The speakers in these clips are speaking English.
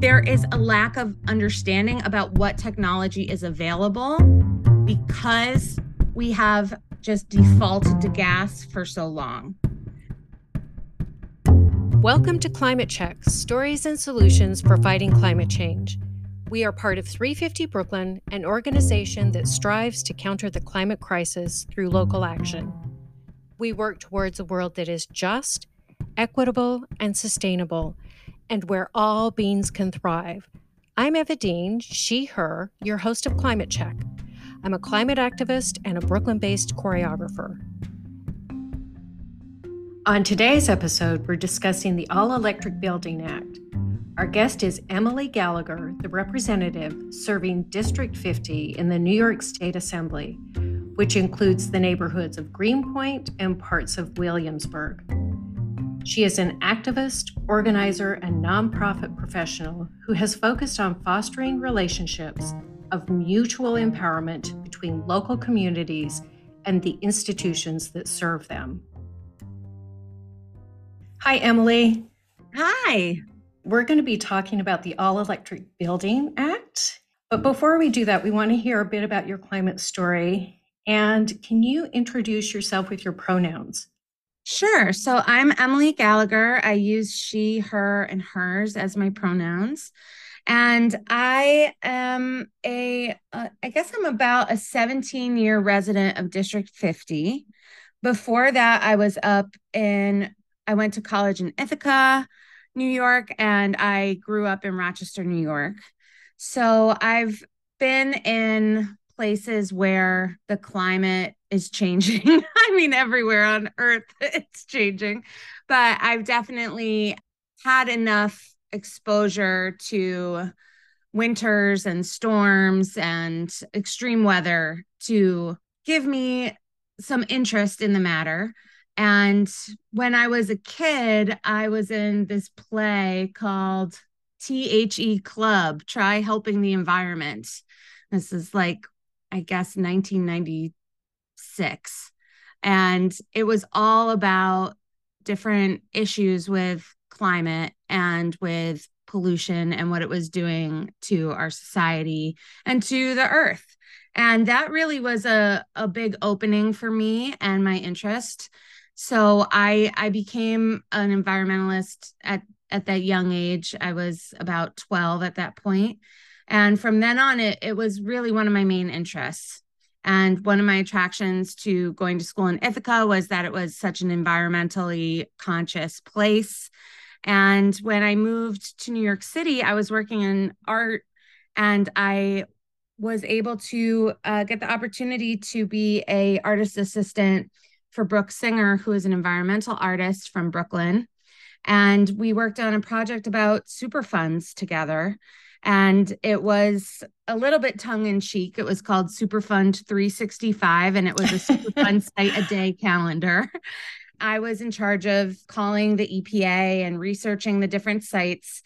there is a lack of understanding about what technology is available because we have just defaulted to gas for so long. Welcome to Climate Check Stories and Solutions for Fighting Climate Change. We are part of 350 Brooklyn, an organization that strives to counter the climate crisis through local action. We work towards a world that is just, equitable, and sustainable and where all beings can thrive. I'm Eva Dean, she, her, your host of Climate Check. I'm a climate activist and a Brooklyn based choreographer. On today's episode, we're discussing the All Electric Building Act. Our guest is Emily Gallagher, the representative serving District 50 in the New York State Assembly, which includes the neighborhoods of Greenpoint and parts of Williamsburg. She is an activist, organizer, and nonprofit professional who has focused on fostering relationships of mutual empowerment between local communities and the institutions that serve them. Hi, Emily. Hi. We're going to be talking about the All Electric Building Act. But before we do that, we want to hear a bit about your climate story. And can you introduce yourself with your pronouns? Sure. So I'm Emily Gallagher. I use she, her, and hers as my pronouns. And I am a, uh, I guess I'm about a 17 year resident of District 50. Before that, I was up in, I went to college in Ithaca, New York, and I grew up in Rochester, New York. So I've been in places where the climate is changing. I mean, everywhere on earth it's changing, but I've definitely had enough exposure to winters and storms and extreme weather to give me some interest in the matter. And when I was a kid, I was in this play called THE Club, Try Helping the Environment. This is like I guess 1996. And it was all about different issues with climate and with pollution and what it was doing to our society and to the earth. And that really was a, a big opening for me and my interest. So I I became an environmentalist at at that young age. I was about 12 at that point and from then on, it, it was really one of my main interests. And one of my attractions to going to school in Ithaca was that it was such an environmentally conscious place. And when I moved to New York City, I was working in art and I was able to uh, get the opportunity to be a artist assistant for Brooke Singer, who is an environmental artist from Brooklyn. And we worked on a project about Superfunds together. And it was a little bit tongue in cheek. It was called Superfund 365, and it was a Superfund site a day calendar. I was in charge of calling the EPA and researching the different sites.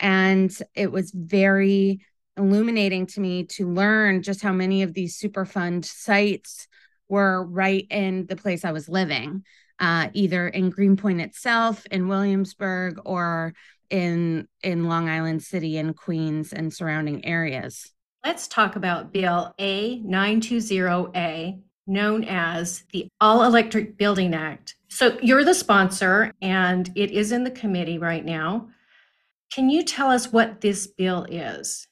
And it was very illuminating to me to learn just how many of these Superfund sites were right in the place I was living, uh, either in Greenpoint itself, in Williamsburg, or in in Long Island City and Queens and surrounding areas. Let's talk about Bill A920A, known as the All Electric Building Act. So you're the sponsor and it is in the committee right now. Can you tell us what this bill is?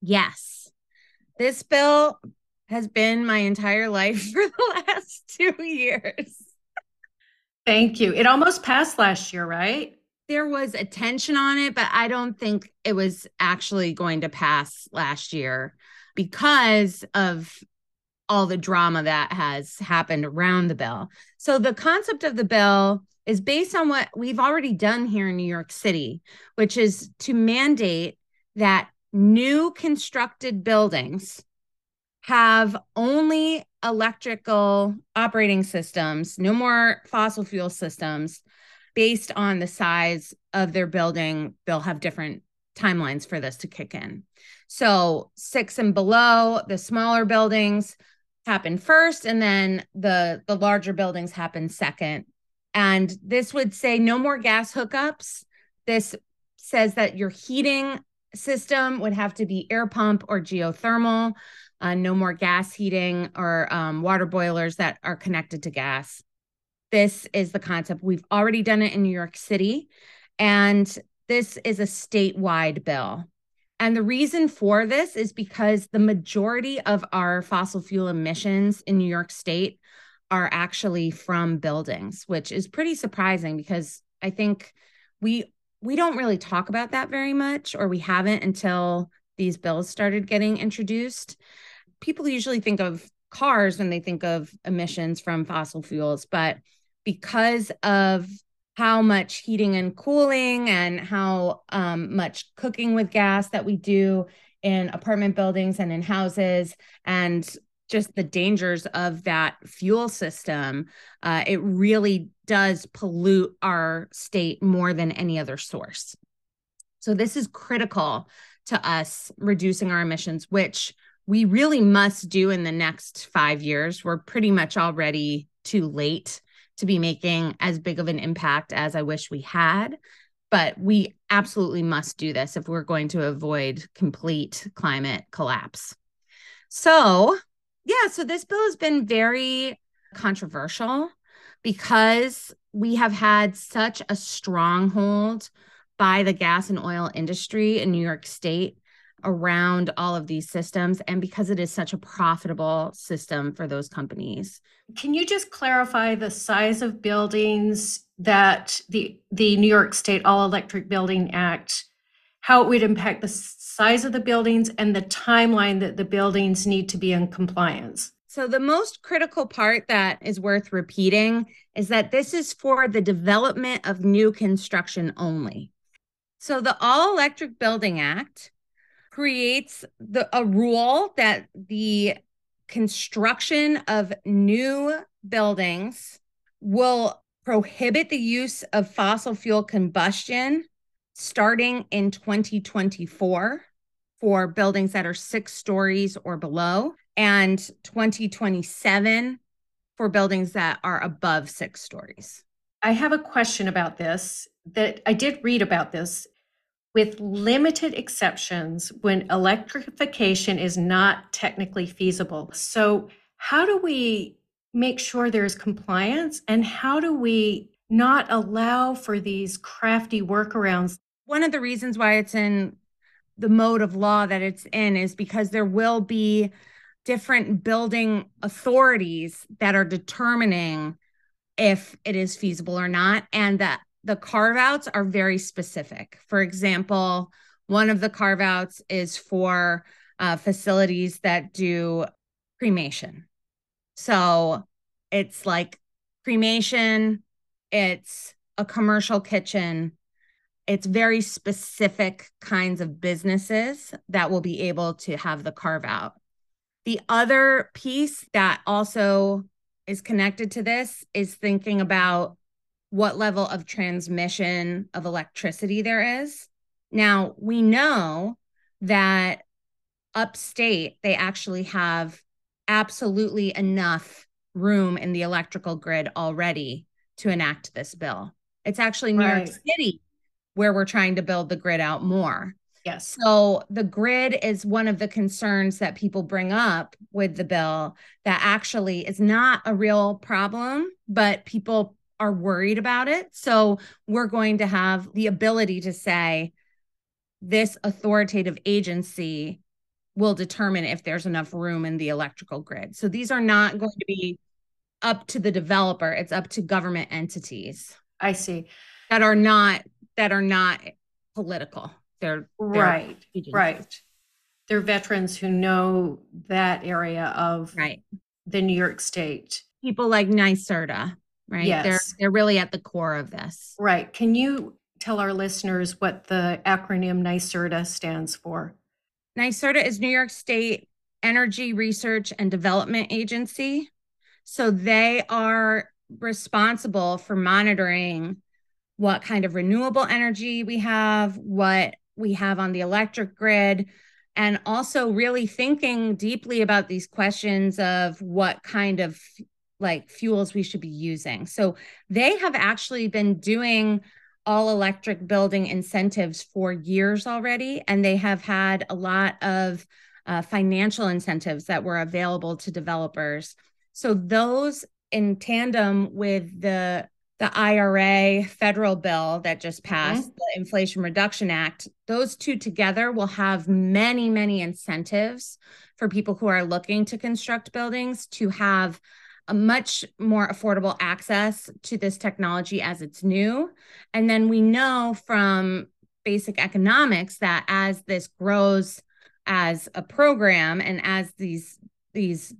Yes. This bill has been my entire life for the last 2 years. Thank you. It almost passed last year, right? There was attention on it, but I don't think it was actually going to pass last year because of all the drama that has happened around the bill. So the concept of the bill is based on what we've already done here in New York City, which is to mandate that new constructed buildings have only electrical operating systems, no more fossil fuel systems based on the size of their building, they'll have different timelines for this to kick in. So, six and below, the smaller buildings happen first, and then the, the larger buildings happen second. And this would say no more gas hookups. This says that your heating system would have to be air pump or geothermal, uh, no more gas heating or um, water boilers that are connected to gas. This is the concept. We've already done it in New York City, and this is a statewide bill. And the reason for this is because the majority of our fossil fuel emissions in New York State are actually from buildings, which is pretty surprising because I think we we don't really talk about that very much or we haven't until these bills started getting introduced. People usually think of cars when they think of emissions from fossil fuels, but because of how much heating and cooling and how um, much cooking with gas that we do in apartment buildings and in houses and just the dangers of that fuel system uh, it really does pollute our state more than any other source. So this is critical to us reducing our emissions which we really must do in the next five years. We're pretty much already too late to be making as big of an impact as I wish we had. But we absolutely must do this if we're going to avoid complete climate collapse. So, yeah, so this bill has been very controversial because we have had such a stronghold by the gas and oil industry in New York State around all of these systems and because it is such a profitable system for those companies. Can you just clarify the size of buildings that the the New York State All Electric Building Act how it would impact the size of the buildings and the timeline that the buildings need to be in compliance? So, the most critical part that is worth repeating is that this is for the development of new construction only. So, the All Electric Building Act creates the a rule that the construction of new buildings will prohibit the use of fossil fuel combustion starting in 2024 for buildings that are 6 stories or below and 2027 for buildings that are above 6 stories. I have a question about this that I did read about this with limited exceptions when electrification is not technically feasible. So, how do we make sure there's compliance and how do we not allow for these crafty workarounds? One of the reasons why it's in the mode of law that it's in is because there will be different building authorities that are determining if it is feasible or not and that the carve outs are very specific. For example, one of the carve outs is for uh, facilities that do cremation. So it's like cremation, it's a commercial kitchen, it's very specific kinds of businesses that will be able to have the carve out. The other piece that also is connected to this is thinking about what level of transmission of electricity there is. Now, we know that upstate, they actually have absolutely enough room in the electrical grid already to enact this bill. It's actually New right. York City where we're trying to build the grid out more. Yes. So the grid is one of the concerns that people bring up with the bill that actually is not a real problem, but people are worried about it. So we're going to have the ability to say this authoritative agency will determine if there's enough room in the electrical grid. So these are not going to be up to the developer, it's up to government entities. I see. That are not that are not political. They're, they're right. Agencies. Right. They're veterans who know that area of right. the New York State. People like NYSERDA right? Yes. They're they're really at the core of this. Right. Can you tell our listeners what the acronym NYSERDA stands for? NYSERDA is New York State Energy Research and Development Agency. So they are responsible for monitoring what kind of renewable energy we have, what we have on the electric grid, and also really thinking deeply about these questions of what kind of like fuels we should be using. So they have actually been doing all electric building incentives for years already, and they have had a lot of uh, financial incentives that were available to developers. So those in tandem with the the IRA federal bill that just passed, mm-hmm. the Inflation Reduction Act, those two together will have many, many incentives for people who are looking to construct buildings to have a much more affordable access to this technology as it's new. And then we know from basic economics that as this grows as a program and as these these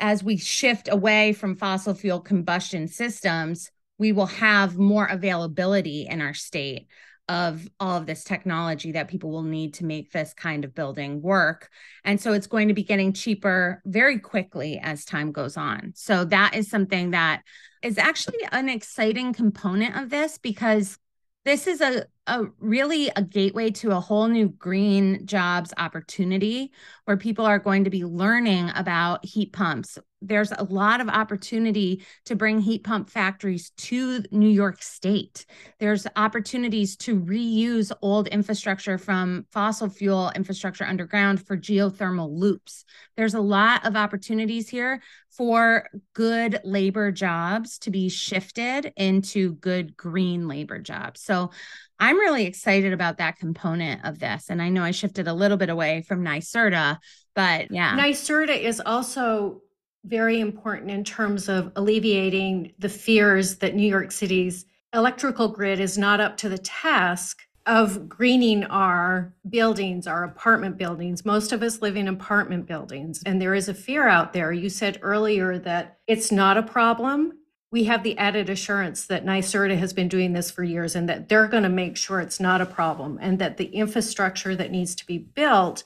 as we shift away from fossil fuel combustion systems, we will have more availability in our state of all of this technology that people will need to make this kind of building work. And so it's going to be getting cheaper very quickly as time goes on. So that is something that is actually an exciting component of this because this is a, a really a gateway to a whole new green jobs opportunity where people are going to be learning about heat pumps there's a lot of opportunity to bring heat pump factories to New York State. There's opportunities to reuse old infrastructure from fossil fuel infrastructure underground for geothermal loops. There's a lot of opportunities here for good labor jobs to be shifted into good green labor jobs. So I'm really excited about that component of this. And I know I shifted a little bit away from NYSERDA, but yeah. NYSERDA is also very important in terms of alleviating the fears that New York City's electrical grid is not up to the task of greening our buildings, our apartment buildings. Most of us live in apartment buildings, and there is a fear out there. You said earlier that it's not a problem. We have the added assurance that NYSERDA has been doing this for years and that they're going to make sure it's not a problem and that the infrastructure that needs to be built,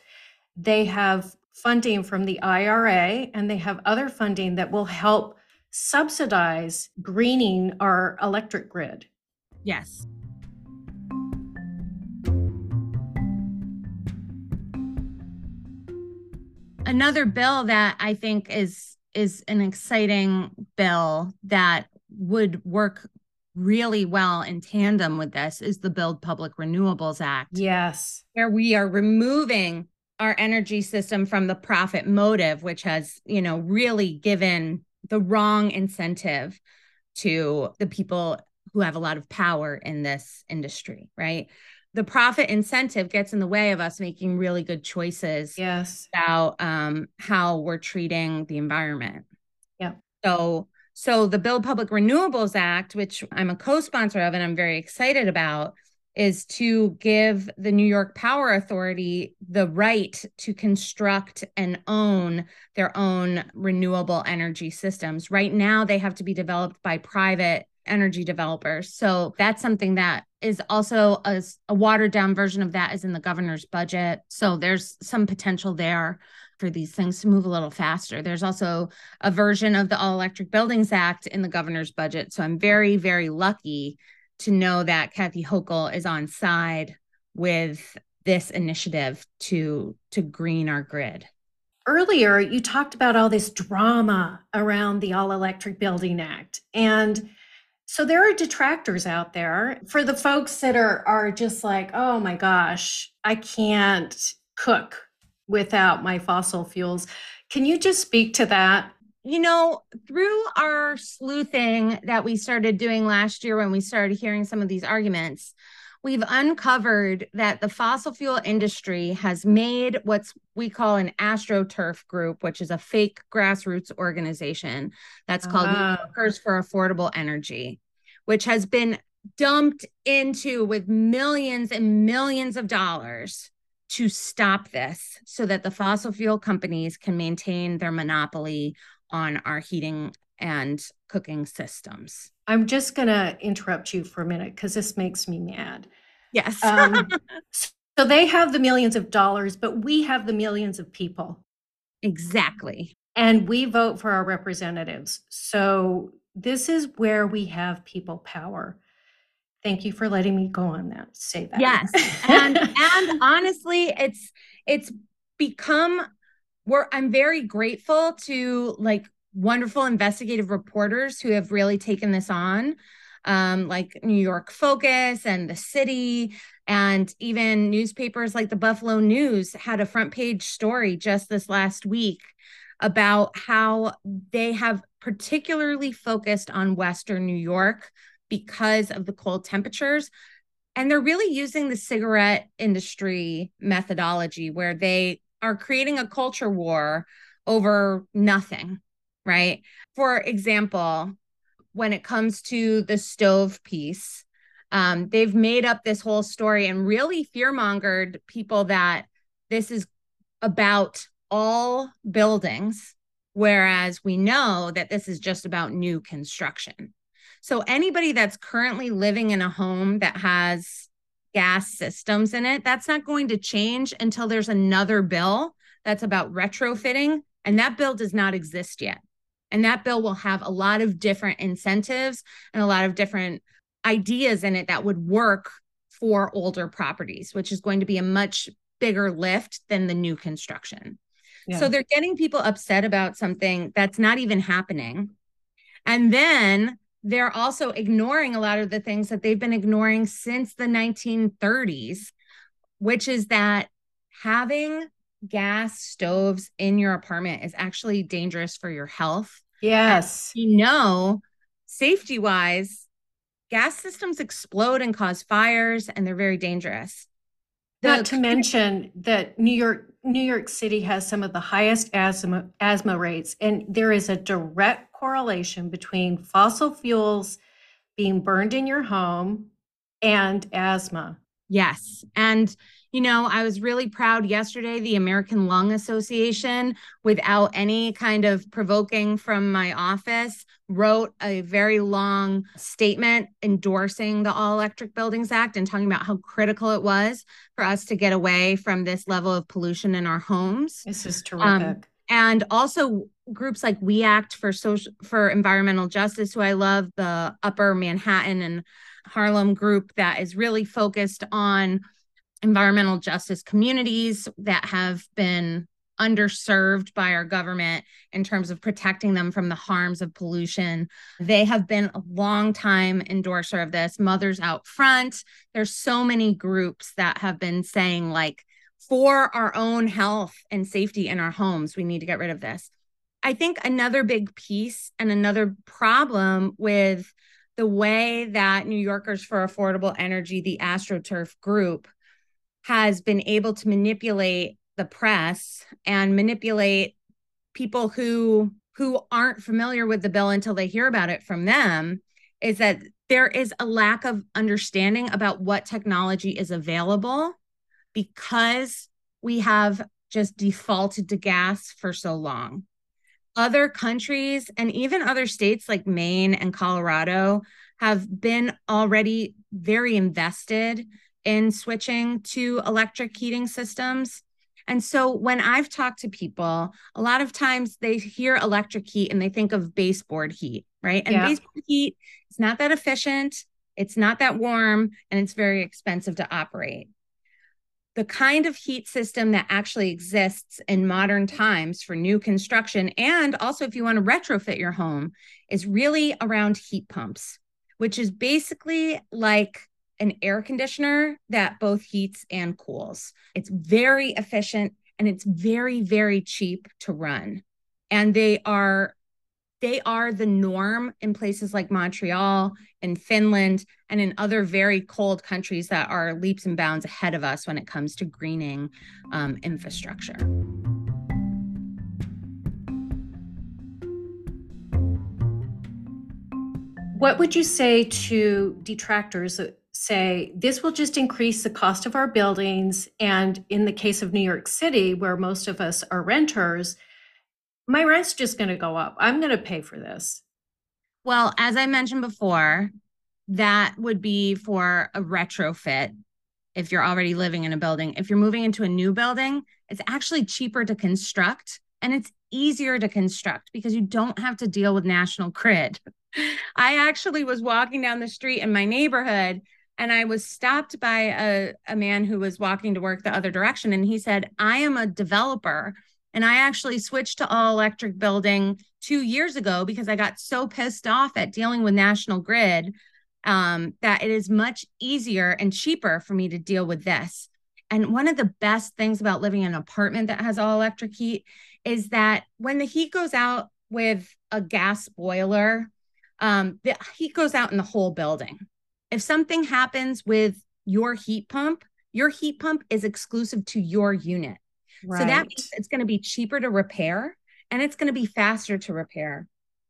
they have funding from the IRA and they have other funding that will help subsidize greening our electric grid. Yes. Another bill that I think is is an exciting bill that would work really well in tandem with this is the Build Public Renewables Act. Yes. Where we are removing our energy system from the profit motive which has you know really given the wrong incentive to the people who have a lot of power in this industry right the profit incentive gets in the way of us making really good choices yes about um, how we're treating the environment yeah so so the build public renewables act which i'm a co-sponsor of and i'm very excited about is to give the New York Power Authority the right to construct and own their own renewable energy systems. Right now, they have to be developed by private energy developers. So that's something that is also a, a watered down version of that is in the governor's budget. So there's some potential there for these things to move a little faster. There's also a version of the All Electric Buildings Act in the governor's budget. So I'm very, very lucky to know that Kathy Hochul is on side with this initiative to to green our grid. Earlier, you talked about all this drama around the All Electric Building Act. And so there are detractors out there for the folks that are are just like, "Oh my gosh, I can't cook without my fossil fuels." Can you just speak to that? you know, through our sleuthing that we started doing last year when we started hearing some of these arguments, we've uncovered that the fossil fuel industry has made what's we call an astroturf group, which is a fake grassroots organization that's called uh. Workers for Affordable Energy, which has been dumped into with millions and millions of dollars to stop this so that the fossil fuel companies can maintain their monopoly on our heating and cooking systems. I'm just going to interrupt you for a minute because this makes me mad. Yes. um, so they have the millions of dollars, but we have the millions of people. Exactly. And we vote for our representatives. So this is where we have people power. Thank you for letting me go on that. Say that. Yes. And and honestly, it's it's become we're I'm very grateful to like wonderful investigative reporters who have really taken this on um, like New York Focus and the City, and even newspapers like the Buffalo News had a front page story just this last week about how they have particularly focused on Western New York because of the cold temperatures. And they're really using the cigarette industry methodology where they are creating a culture war over nothing, right? For example, when it comes to the stove piece, um, they've made up this whole story and really fearmongered people that this is about all buildings, whereas we know that this is just about new construction. So, anybody that's currently living in a home that has gas systems in it, that's not going to change until there's another bill that's about retrofitting. And that bill does not exist yet. And that bill will have a lot of different incentives and a lot of different ideas in it that would work for older properties, which is going to be a much bigger lift than the new construction. Yeah. So they're getting people upset about something that's not even happening. And then they're also ignoring a lot of the things that they've been ignoring since the 1930s, which is that having gas stoves in your apartment is actually dangerous for your health. Yes. And you know, safety wise, gas systems explode and cause fires, and they're very dangerous. The, Not to mention that New York New York City has some of the highest asthma asthma rates, and there is a direct correlation between fossil fuels being burned in your home and asthma. Yes, and you know, I was really proud yesterday, the American Lung Association, without any kind of provoking from my office, wrote a very long statement endorsing the All Electric Buildings Act and talking about how critical it was for us to get away from this level of pollution in our homes. This is um, terrific. Um, and also groups like we act for social for environmental justice who i love the upper manhattan and harlem group that is really focused on environmental justice communities that have been underserved by our government in terms of protecting them from the harms of pollution. They have been a long time endorser of this. Mothers Out Front. There's so many groups that have been saying like for our own health and safety in our homes, we need to get rid of this. I think another big piece and another problem with the way that New Yorkers for Affordable Energy, the AstroTurf group, has been able to manipulate the press and manipulate people who who aren't familiar with the bill until they hear about it from them is that there is a lack of understanding about what technology is available because we have just defaulted to gas for so long. Other countries and even other states like Maine and Colorado have been already very invested in switching to electric heating systems. And so when I've talked to people, a lot of times they hear electric heat and they think of baseboard heat, right? And yeah. baseboard heat is not that efficient, it's not that warm, and it's very expensive to operate. The kind of heat system that actually exists in modern times for new construction, and also if you want to retrofit your home, is really around heat pumps, which is basically like an air conditioner that both heats and cools. It's very efficient and it's very very cheap to run. And they are they are the norm in places like Montreal and Finland and in other very cold countries that are leaps and bounds ahead of us when it comes to greening um, infrastructure. What would you say to detractors that say this will just increase the cost of our buildings. And in the case of New York City, where most of us are renters, my rent's just going to go up. I'm going to pay for this. Well, as I mentioned before, that would be for a retrofit if you're already living in a building. If you're moving into a new building, it's actually cheaper to construct and it's easier to construct because you don't have to deal with national grid. I actually was walking down the street in my neighborhood and I was stopped by a, a man who was walking to work the other direction. And he said, I am a developer. And I actually switched to all electric building two years ago because I got so pissed off at dealing with National Grid um, that it is much easier and cheaper for me to deal with this. And one of the best things about living in an apartment that has all electric heat is that when the heat goes out with a gas boiler, um, the heat goes out in the whole building. If something happens with your heat pump, your heat pump is exclusive to your unit. Right. So that means it's going to be cheaper to repair and it's going to be faster to repair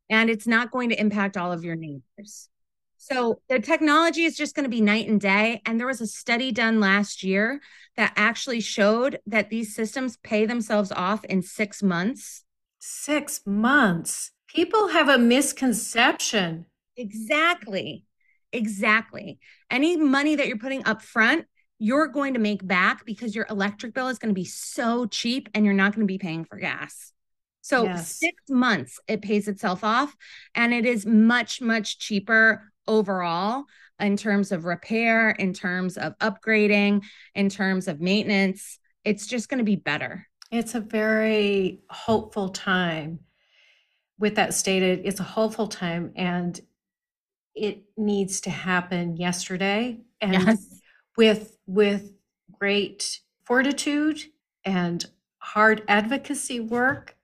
and it's not going to impact all of your neighbors. So the technology is just going to be night and day. And there was a study done last year that actually showed that these systems pay themselves off in six months. Six months. People have a misconception. Exactly. Exactly. Any money that you're putting up front, you're going to make back because your electric bill is going to be so cheap and you're not going to be paying for gas. So, yes. six months, it pays itself off. And it is much, much cheaper overall in terms of repair, in terms of upgrading, in terms of maintenance. It's just going to be better. It's a very hopeful time. With that stated, it's a hopeful time and it needs to happen yesterday. And yes. With with great fortitude and hard advocacy work,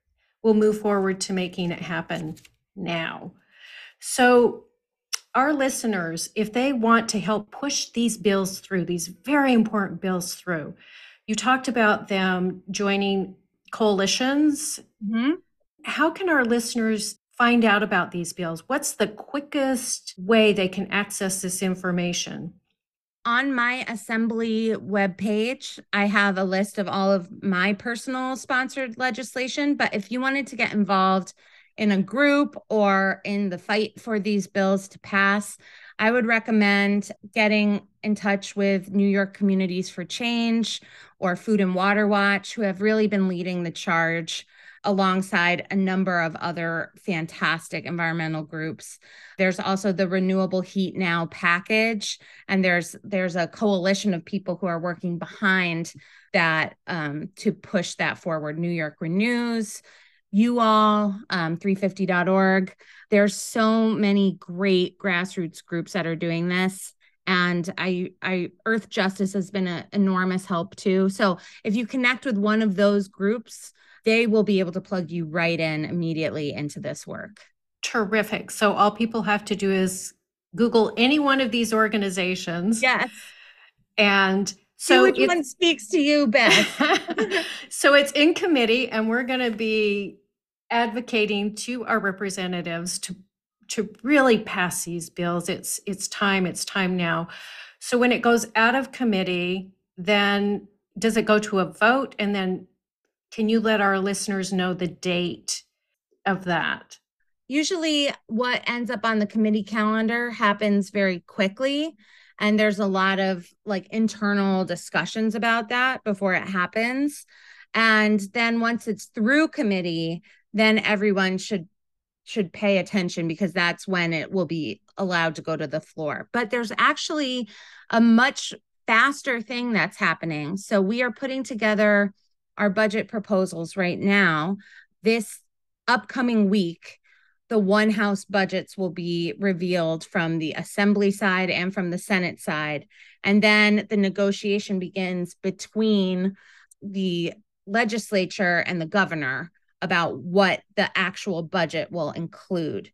we'll move forward to making it happen now. So our listeners, if they want to help push these bills through, these very important bills through, you talked about them joining coalitions. Mm-hmm. How can our listeners find out about these bills? What's the quickest way they can access this information? On my assembly webpage, I have a list of all of my personal sponsored legislation. But if you wanted to get involved, in a group or in the fight for these bills to pass, I would recommend getting in touch with New York Communities for Change or Food and Water Watch, who have really been leading the charge alongside a number of other fantastic environmental groups. There's also the Renewable Heat Now package, and there's there's a coalition of people who are working behind that um, to push that forward. New York Renews, you all, um, 350.org. There's so many great grassroots groups that are doing this. And I, I, Earthjustice has been an enormous help too. So if you connect with one of those groups, they will be able to plug you right in immediately into this work. Terrific. So all people have to do is Google any one of these organizations. Yes. And so which one speaks to you best? so it's in committee, and we're going to be advocating to our representatives to to really pass these bills. It's it's time. It's time now. So when it goes out of committee, then does it go to a vote? And then can you let our listeners know the date of that? Usually, what ends up on the committee calendar happens very quickly and there's a lot of like internal discussions about that before it happens. And then once it's through committee then everyone should should pay attention because that's when it will be allowed to go to the floor. But there's actually a much faster thing that's happening. So we are putting together our budget proposals right now this upcoming week the one house budgets will be revealed from the assembly side and from the senate side. And then the negotiation begins between the legislature and the governor about what the actual budget will include.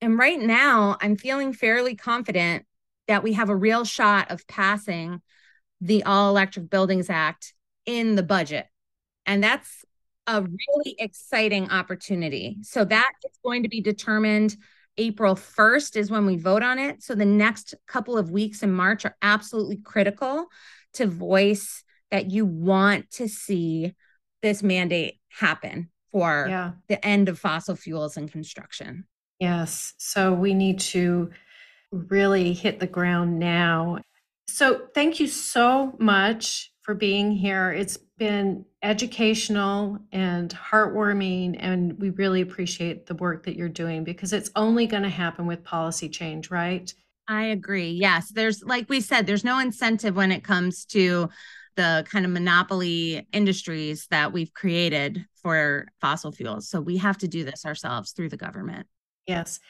And right now i'm feeling fairly confident that we have a real shot of passing the all electric buildings act in the budget and that's a really exciting opportunity. So that is going to be determined April 1st is when we vote on it. So the next couple of weeks in March are absolutely critical to voice that you want to see this mandate happen for yeah. the end of fossil fuels and construction. Yes. So we need to really hit the ground now. So thank you so much for being here. It's been educational and heartwarming, and we really appreciate the work that you're doing because it's only going to happen with policy change, right? I agree. Yes. There's, like we said, there's no incentive when it comes to the kind of monopoly industries that we've created for fossil fuels. So we have to do this ourselves through the government. Yes.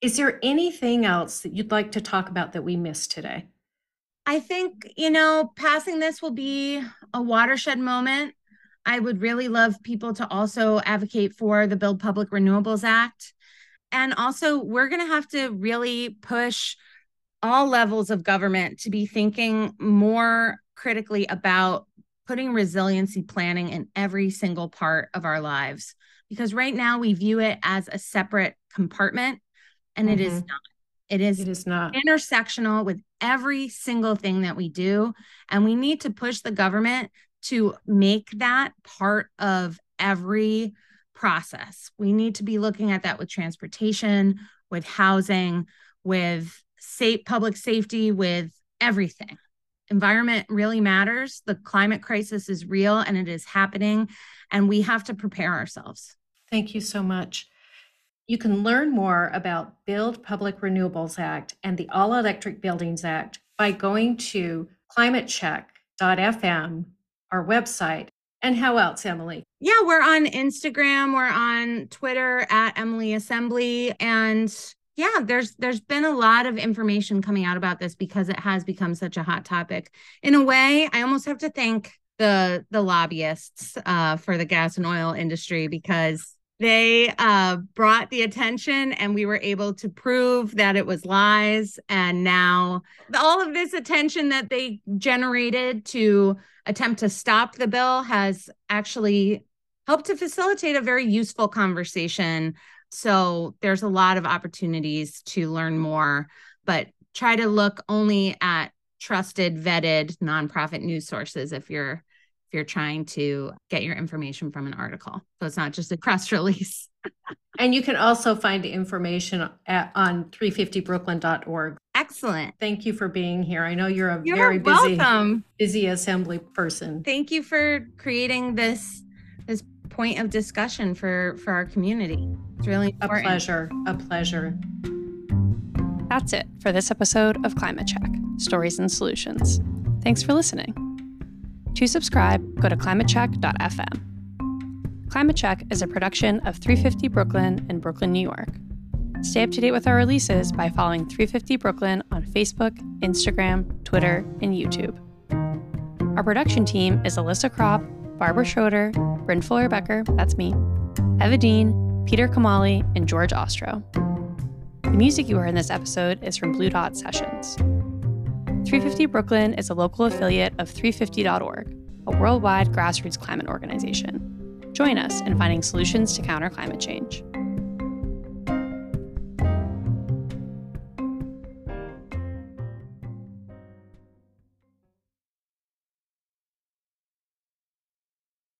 Is there anything else that you'd like to talk about that we missed today? I think, you know, passing this will be a watershed moment. I would really love people to also advocate for the Build Public Renewables Act. And also, we're going to have to really push all levels of government to be thinking more critically about putting resiliency planning in every single part of our lives. Because right now we view it as a separate compartment, and mm-hmm. it is mm-hmm. not. It is, it is not intersectional with every single thing that we do. And we need to push the government to make that part of every process. We need to be looking at that with transportation, with housing, with safe public safety, with everything. Environment really matters. The climate crisis is real and it is happening, and we have to prepare ourselves. Thank you so much. You can learn more about Build Public Renewables Act and the All Electric Buildings Act by going to climatecheck.fm, our website. And how else, Emily? Yeah, we're on Instagram, we're on Twitter at Emily Assembly. And yeah, there's there's been a lot of information coming out about this because it has become such a hot topic. In a way, I almost have to thank the the lobbyists uh, for the gas and oil industry because they uh, brought the attention and we were able to prove that it was lies. And now all of this attention that they generated to attempt to stop the bill has actually helped to facilitate a very useful conversation. So there's a lot of opportunities to learn more but try to look only at trusted vetted nonprofit news sources if you're if you're trying to get your information from an article. So it's not just a press release. and you can also find information at, on 350brooklyn.org. Excellent. Thank you for being here. I know you're a you're very busy welcome. busy assembly person. Thank you for creating this this point of discussion for for our community. It's really important. A pleasure. A pleasure. That's it for this episode of Climate Check Stories and Solutions. Thanks for listening. To subscribe, go to climatecheck.fm. Climate Check is a production of 350 Brooklyn in Brooklyn, New York. Stay up to date with our releases by following 350 Brooklyn on Facebook, Instagram, Twitter, and YouTube. Our production team is Alyssa Kropp, Barbara Schroeder, Bryn Fuller Becker, that's me, Eva Dean, Peter Kamali, and George Ostro. The music you heard in this episode is from Blue Dot Sessions. 350 Brooklyn is a local affiliate of 350.org, a worldwide grassroots climate organization. Join us in finding solutions to counter climate change.